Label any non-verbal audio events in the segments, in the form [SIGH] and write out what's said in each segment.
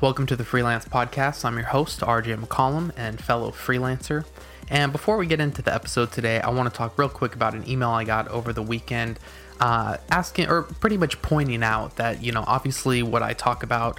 Welcome to the Freelance Podcast. I'm your host, RJ McCollam, and fellow freelancer. And before we get into the episode today, I want to talk real quick about an email I got over the weekend uh, asking, or pretty much pointing out that, you know, obviously what I talk about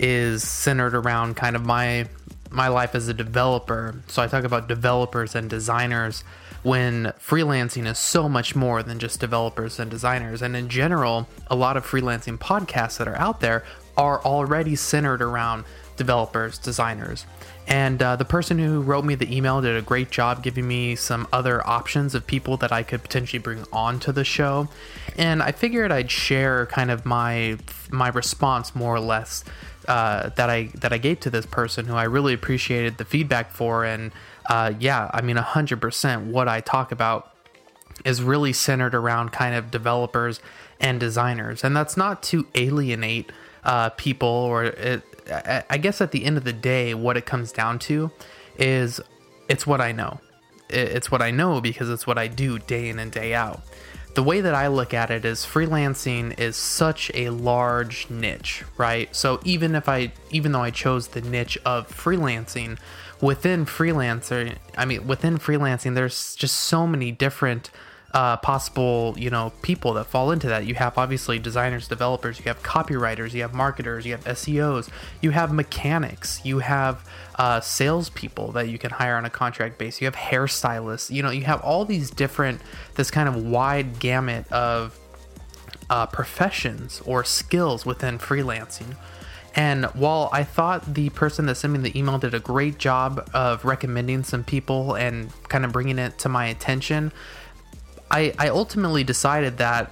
is centered around kind of my my life as a developer. So I talk about developers and designers when freelancing is so much more than just developers and designers. And in general, a lot of freelancing podcasts that are out there are already centered around developers, designers. And uh, the person who wrote me the email did a great job giving me some other options of people that I could potentially bring on to the show. And I figured I'd share kind of my my response more or less uh, that I that I gave to this person who I really appreciated the feedback for. And uh, yeah, I mean, hundred percent what I talk about is really centered around kind of developers and designers, and that's not to alienate uh, people or it, I guess at the end of the day, what it comes down to is it's what I know. It's what I know because it's what I do day in and day out. The way that I look at it is freelancing is such a large niche, right? So even if I even though I chose the niche of freelancing, within freelancer, I mean within freelancing there's just so many different uh, possible you know people that fall into that. You have obviously designers, developers, you have copywriters, you have marketers, you have SEOs, you have mechanics, you have uh, salespeople that you can hire on a contract base. You have hairstylists. You know, you have all these different this kind of wide gamut of uh, professions or skills within freelancing. And while I thought the person that sent me the email did a great job of recommending some people and kind of bringing it to my attention, I, I ultimately decided that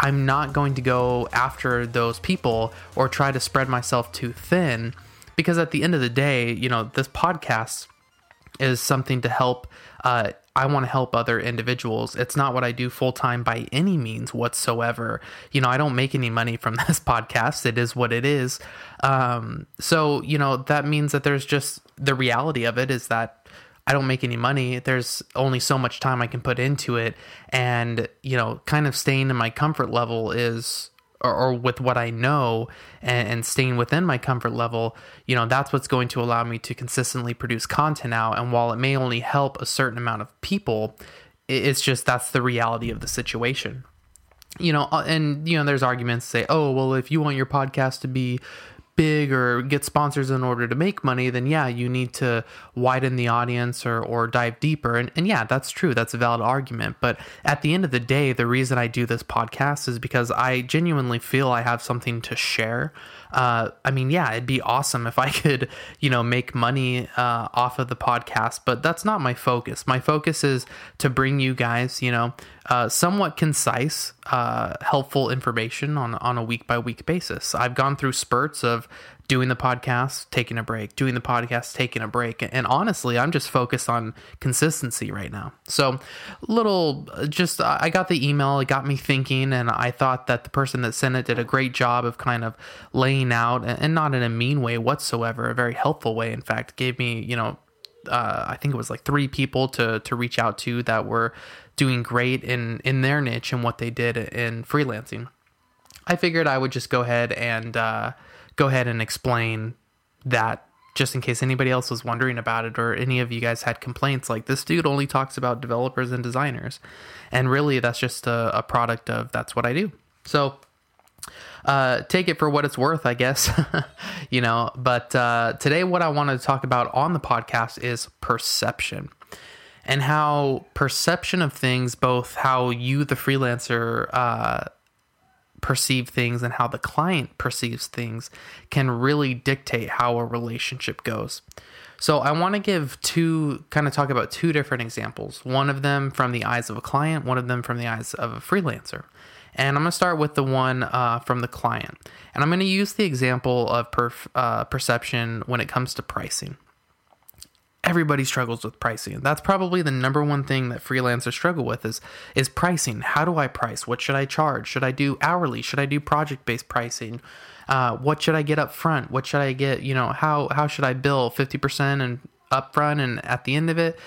I'm not going to go after those people or try to spread myself too thin because at the end of the day, you know, this podcast is something to help. Uh, I want to help other individuals. It's not what I do full time by any means whatsoever. You know, I don't make any money from [LAUGHS] this podcast. It is what it is. Um, so, you know, that means that there's just the reality of it is that I don't make any money. There's only so much time I can put into it. And, you know, kind of staying in my comfort level is, or, or with what I know and, and, staying within my comfort level, you know, that's what's going to allow me to consistently produce content out. And while it may only help a certain amount of people, it's just that's the reality of the situation you know uh, and you know there's arguments say oh well if you want your podcast to be big or get sponsors in order to make money, then yeah, you need to widen the audience or, or dive deeper. And, and yeah, that's true. That's a valid argument. But at the end of the day, the reason I do this podcast is because I genuinely feel I have something to share uh, I mean, yeah, it'd be awesome if I [LAUGHS] could, you know, make money uh, off of the podcast, but that's not my focus. My focus is to bring you guys, you know, uh, somewhat concise, uh, helpful information on on a week by week basis. I've gone through spurts of doing the podcast, taking a break, doing the podcast, taking a break. And honestly, I'm just focused on consistency right now. So, little just, I got the email, it got me thinking, and I thought that the person that sent it did a great job of kind of laying out, and not in a mean way whatsoever, a very helpful way, in fact, gave me, you know, uh, I think it was like three people to to reach out to that were doing great in in their niche and what they did in freelancing. I figured I would just go ahead and uh, go ahead and explain that just in case anybody else was wondering about it or any of you guys had complaints like this dude only talks about developers and designers. And really that's just a, a product of that's what i do. So uh, take it for what it's worth i guess [LAUGHS] you know. But uh, today what i wanted to talk about on the podcast is perception and how perception of things both how you the freelancer uh, perceive things and how the client perceives things can really dictate how a relationship goes. So, I want to give two kind of talk about two different examples. One of them from the eyes of a client, one of them from the eyes of a freelancer. And I'm going to start with the one uh, from the client. And I'm going to use the example of perf- uh, perception when it comes to pricing everybody struggles with pricing. That's probably the number one thing that freelancers struggle with is is pricing. How do I price? What should I charge? Should I do hourly? Should I do project based pricing? Uh, what should I get up front? What should I get? You know, how how should I bill fifty percent and up front and at the end of it?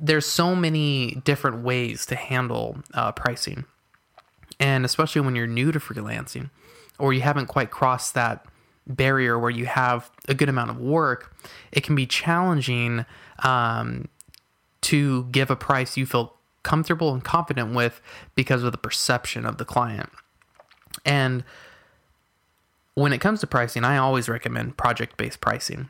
There's so many different ways to handle uh, pricing. And especially when you're new to freelancing or you haven't quite crossed that barrier where you have a good amount of work, it can be challenging um, to give a price you feel comfortable and confident with because of the perception of the client. And when it comes to pricing, I always recommend project based pricing.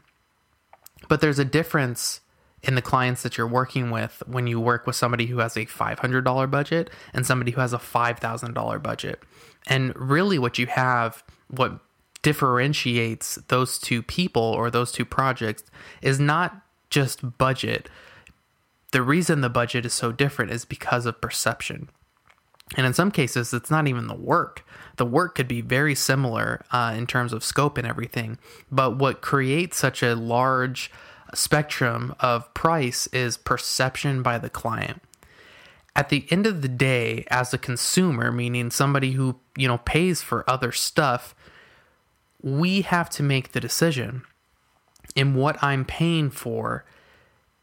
But there's a difference in the clients that you're working with when you work with somebody who has a $500 budget and somebody who has a $5,000 budget. And really, what you have, what differentiates those two people or those two projects is not just budget. The reason the budget is so different is because of perception. And in some cases, it's not even the work. The work could be very similar uh, in terms of scope and everything. But what creates such a large spectrum of price is perception by the client. At the end of the day, as a consumer, meaning somebody who, you know, pays for other stuff, we have to make the decision And what I'm paying for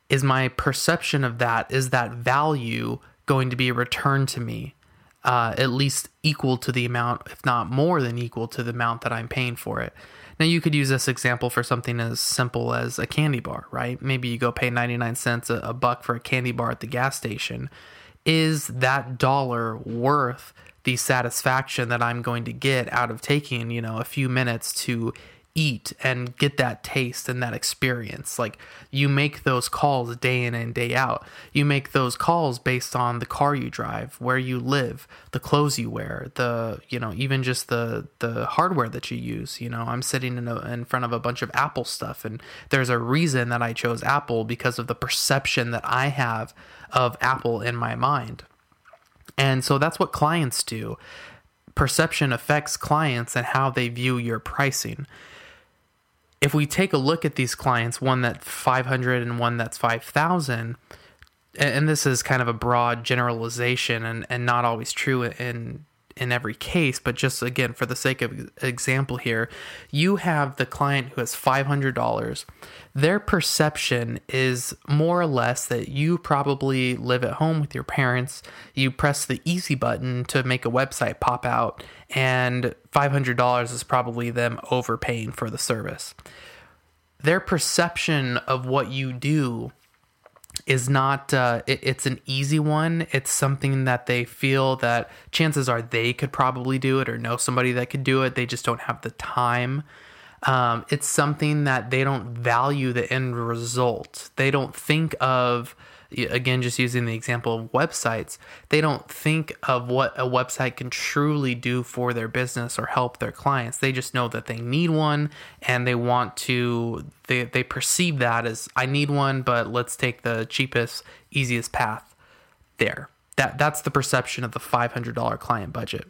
is my perception of that is that value going to be returned to me uh, at least equal to the amount, if not more than equal to the amount that I'm paying for it. Now, you could use this example for something as simple as a candy bar, right? Maybe you go pay 99 cents a, a buck for a candy bar at the gas station. Is that dollar worth the satisfaction that I'm going to get out of taking, you know, a few minutes to eat and get that taste and that experience. Like you make those calls day in and day out. You make those calls based on the car you drive, where you live, the clothes you wear, the you know even just the the hardware that you use. You know, I'm sitting in a, in front of a bunch of Apple stuff, and there's a reason that I chose Apple because of the perception that I have of Apple in my mind. And so that's what clients do. Perception affects clients and how they view your pricing if we take a look at these clients, one that's 500 and one that's 5,000, and this is kind of a broad generalization and, and not always true in in every case, but just again for the sake of example here, you have the client who has $500. Their perception is more or less that you probably live at home with your parents, you press the easy button to make a website pop out, and $500 is probably them overpaying for the service. Their perception of what you do is not uh, it, it's an easy one. It's something that they feel that chances are they could probably do it or know somebody that could do it. They just don't have the time. Um, it's something that they don't value the end result. They don't think of again, just using the example of websites, they don't think of what a website can truly do for their business or help their clients. They just know that they need one and they want to, they, they perceive that as I need one, but let's take the cheapest, easiest path there. That, that's the perception of the $500 client budget.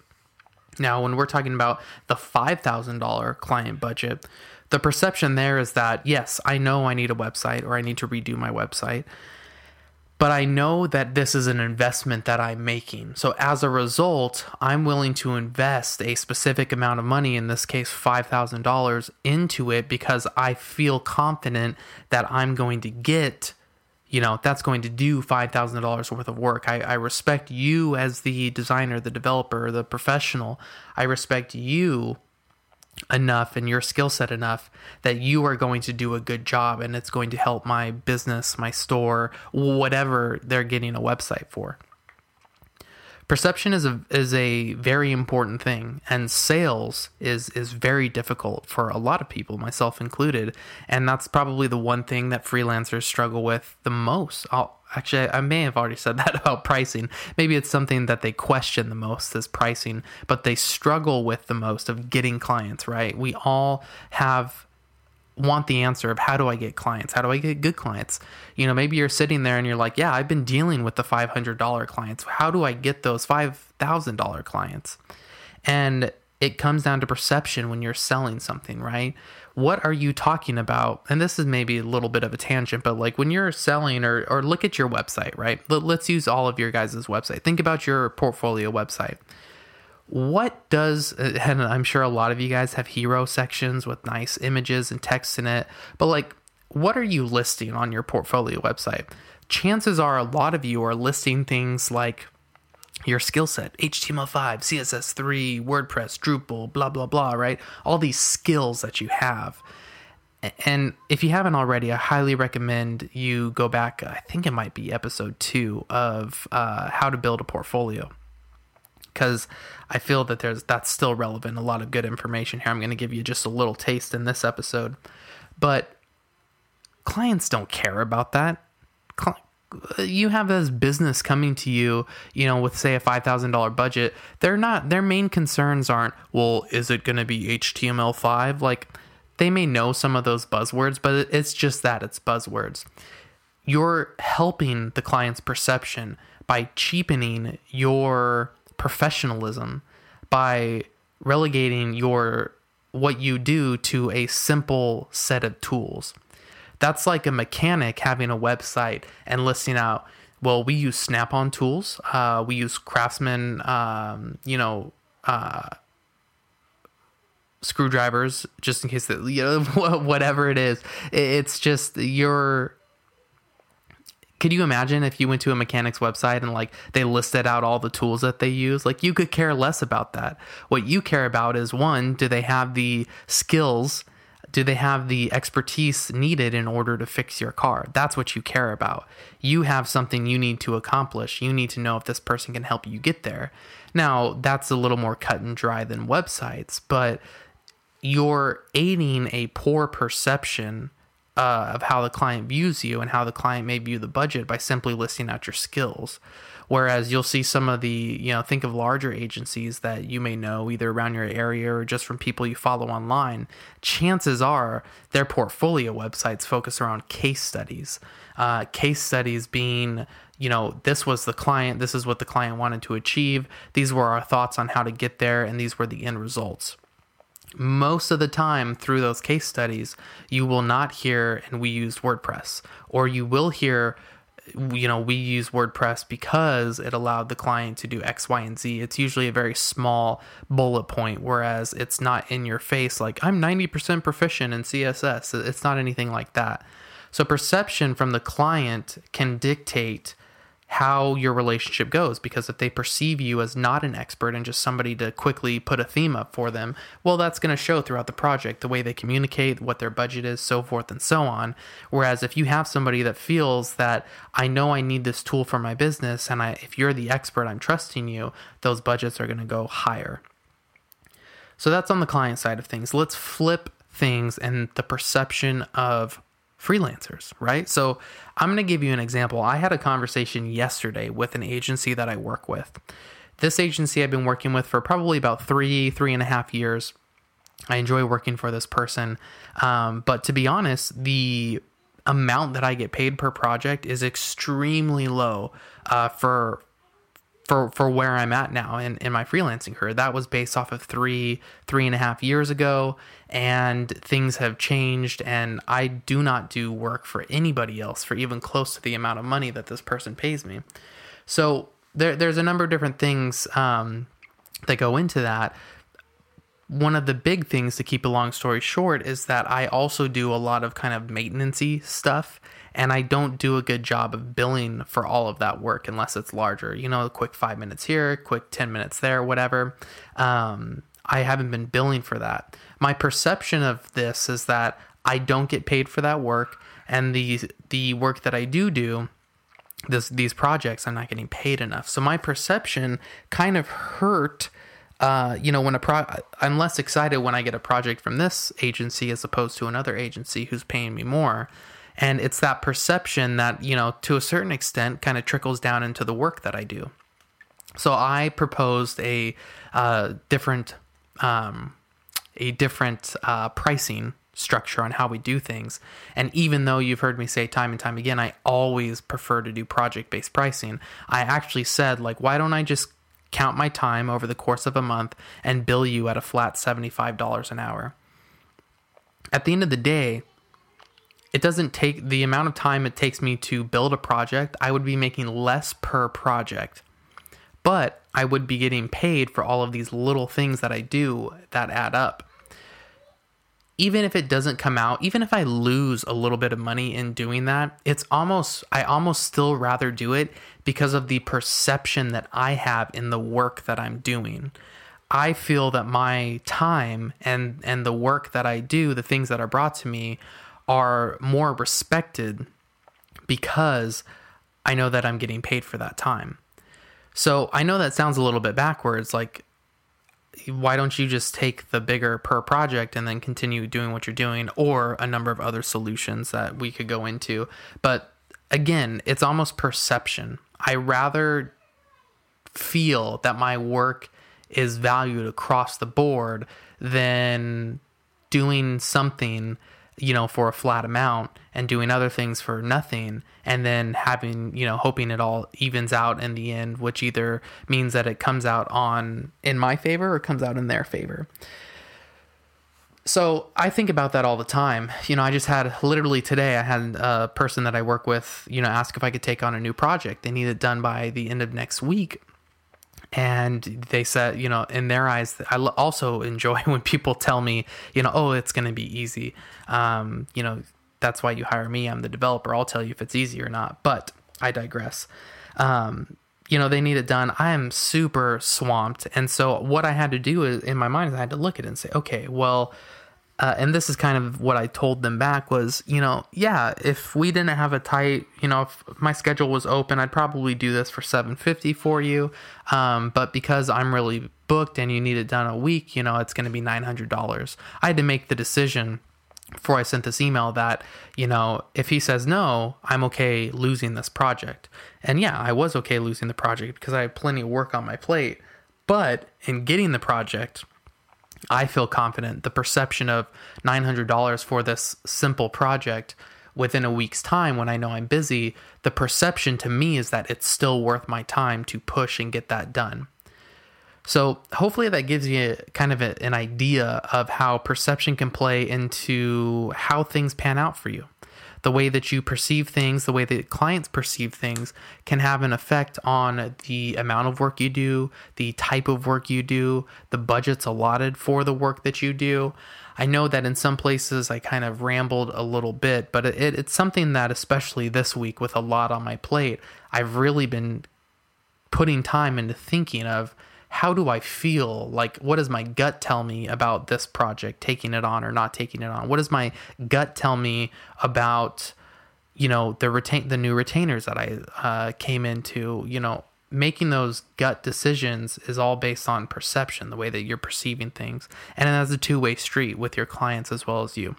Now, when we're talking about the $5,000 client budget, the perception there is that, yes, I know I need a website or I need to redo my website but I know that this is an investment that I'm making. So as a result, I'm willing to invest a specific amount of money, in this case $5,000, into it because I feel confident that I'm going to get, you know, that's going to do $5,000 worth of work. I, I respect you as the designer, the developer, the professional. I respect you enough and your skill set enough that you are going to do a good job and it's going to help my business, my store, whatever they're getting a website for. Perception is a is a very important thing and sales is is very difficult for a lot of people, myself included, and that's probably the one thing that freelancers struggle with the most. I'll, actually I may have already said [LAUGHS] that about pricing. Maybe it's something that they question the most is pricing, but they struggle with the most of getting clients, right? We all have want the answer of how do I get clients? How do I get good clients? You know, maybe you're sitting there and you're like, yeah, I've been dealing with the $500 clients. How do I get those $5,000 clients? And it comes down to perception when you're selling something, right? What are you talking about? And this is maybe a little bit of a tangent, but like when you're selling or, or look at your website, right? Let's use all of your guys' website. Think about your portfolio website. What does, uh, and I'm sure a lot of you guys have hero sections with nice images and text in it, but like, what are you listing on your portfolio website? Chances are a lot of you are listing things like your skill set HTML5, CSS3, WordPress, Drupal, blah, blah, blah, right? All these skills that you have. And if you haven't already, I highly recommend you go back. I think it might be episode two of uh, how to build a portfolio because I feel that there's that's still relevant. A lot of good information here. I'm going to give you just a little taste in this episode, but clients don't care about that. You have this business coming to you, you know, with say a five thousand dollar budget. They're not. Their main concerns aren't, well, is it going to be HTML5? Like, they may know some of those buzzwords, but it's just that it's buzzwords. You're helping the client's perception by cheapening your professionalism by relegating your what you do to a simple set of tools. That's like a mechanic having a website and listing out, well, we use snap on tools, uh, we use Craftsman, um, you know, uh, screwdrivers just in case that you know [LAUGHS] whatever it is. It's just you're could you imagine if you went to a mechanic's website and like they listed out all the tools that they use? Like you could care less about that. What you care about is one do they have the skills do they have the expertise needed in order to fix your car? That's what you care about. You have something you need to accomplish. You need to know if this person can help you get there. Now that's a little more cut and dry than websites but you're aiding a poor perception uh, of how the client views you and how the client may view the budget by simply listing out your skills. Whereas you'll see some of the, you know, think of larger agencies that you may know either around your area or just from people you follow online. Chances are their portfolio websites focus around case studies. Uh, case studies being, you know, this was the client, this is what the client wanted to achieve, these were our thoughts on how to get there, and these were the end results most of the time through those case studies, you will not hear, and we used WordPress, or you will hear, you know, we use WordPress because it allowed the client to do X, Y, and Z. It's usually a very small bullet point, whereas it's not in your face like, I'm 90% proficient in CSS. It's not anything like that. So, perception from the client can dictate how your relationship goes because if they perceive you as not an expert and just somebody to quickly put a theme up for them well that's going to show throughout the project the way they communicate what their budget is so forth and so on. Whereas if you have somebody that feels that i know i need this tool for my business and I, if you're the expert i'm trusting you those budgets are going to go higher. So that's on the client side of things. Let's flip things and the perception of freelancers, right? So I'm going to give you an example. I had a conversation yesterday with an agency that I work with. This agency I've been working with for probably about three, three and a half years. I enjoy working for this person. Um, but to be honest, the amount that I get paid per project is extremely low uh, for for for where I'm at now in, in my freelancing career. That was based off of three three and a half years ago, and things have changed. And I do not do work for anybody else for even close to the amount of money that this person pays me. So there, there's a number of different things um, that go into that. One of the big things to keep a long story short is that I also do a lot of kind of maintenancey stuff and I don't do a good job of billing for all of that work unless it's larger. You know, a quick five minutes here, quick 10 minutes there, whatever. Um, I haven't been billing for that. My perception of this is that I don't get paid for that work, and the the work that I do do, this these projects, I'm not getting paid enough. So my perception kind of hurt. Uh, you know, when a pro, I'm less excited when I get a project from this agency as opposed to another agency who's paying me more. And it's that perception that, you know, to a certain extent kind of trickles down into the work that I do. So I proposed a uh, different, um, a different uh, pricing structure on how we do things. And even though you've heard me say time and time again, I always prefer to do project based pricing, I actually said, like, why don't I just count my time over the course of a month and bill you at a flat $75 an hour? At the end of the day, it doesn't take the amount of time it takes me to build a project, I would be making less per project. But I would be getting paid for all of these little things that I do that add up. even if it doesn't come out, even if I lose a little bit of money in doing that, it's almost, I almost still rather do it because of the perception that I have in the work that I'm doing. I feel that my time and and the work that I do, the things that are brought to me are more respected because I know that I'm getting paid for that time. So, I know that sounds a little bit backwards like why don't you just take the bigger per project and then continue doing what you're doing or a number of other solutions that we could go into but again it's almost perception i rather feel that my work is valued across the board than doing something you know, for a flat amount and doing other things for nothing and then having, you know, hoping it all evens out in the end, which either means that it comes out on in my favor or comes out in their favor. So I think about that all the time. You know, I just had literally today, I had a person that I work with, you know, ask if I could take on a new project. They need it done by the end of next week and they said you know in their eyes i also enjoy [LAUGHS] when people tell me you know oh it's going to be easy. Um, you know that's why you hire me. I'm the developer. I'll tell you if it's easy or not. But i digress. Um, you know they need it done. I am super swamped. And so what i had to do is in my mind is i had to look at it and say okay well uh, and this is kind of what I told them back was, you know, yeah, if we didn't have a tight, you know, if my schedule was open, I'd probably do this for 750 for you. Um, but because I'm really booked and you need it done a week, you know, it's going to be $900. I had to make the decision before I sent this email that, you know, if he says no, I'm okay losing this project. And yeah, I was okay losing the project because I had plenty of work on my plate. But in getting the project, I feel confident the perception of $900 for this simple project within a week's time when I know I'm busy, the perception to me is that it's still worth my time to push and get that done. So, hopefully, that gives you kind of an idea of how perception can play into how things pan out for you the way that you perceive things, the way that clients perceive things can have an effect on the amount of work you do, the type of work you do, the budgets allotted for the work that you do. I know that in some places I kind of rambled a little bit, but it, it's something that, especially this week with a lot on my plate, I've really been putting time into thinking of how do I feel? Like, what does my gut tell me about this project, taking it on or not taking it on? What does my gut tell me about, you know, the retain the new retainers that I uh, came into? You know, making those gut decisions is all based on perception, the way that you're perceiving things, and that's a two way street with your clients as well as you.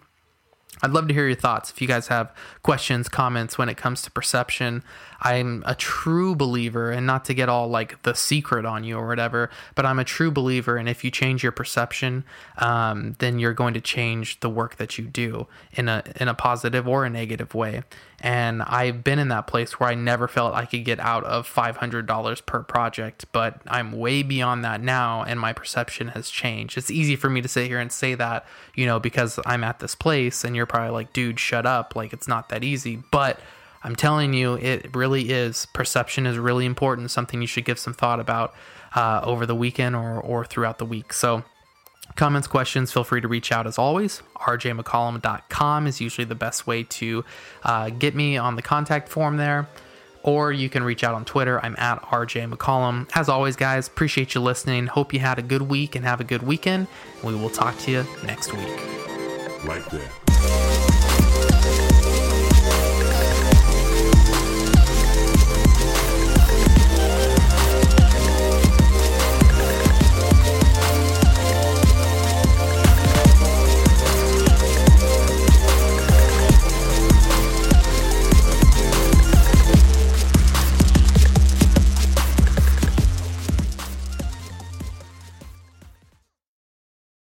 I'd love to hear your thoughts. If you guys have questions, comments when it comes to perception, I'm a true believer, and not to get all like the secret on you or whatever, but I'm a true believer. And if you change your perception, um, then you're going to change the work that you do in a in a positive or a negative way. And I've been in that place where I never felt I could get out of $500 per project, but I'm way beyond that now, and my perception has changed. It's easy for me to sit here and say that, you know, because I'm at this place, and you're probably like, dude, shut up. Like, it's not that easy. But I'm telling you, it really is. Perception is really important, something you should give some thought about uh, over the weekend or, or throughout the week. So, comments, questions, feel free to reach out as always. rjmccollam.com is usually the best way to uh, get me on the contact form there. Or you can reach out on Twitter. I'm at RJ McCollam. As always, guys, appreciate you listening. Hope you had a good week and have a good weekend. We will talk to you next week. Like that.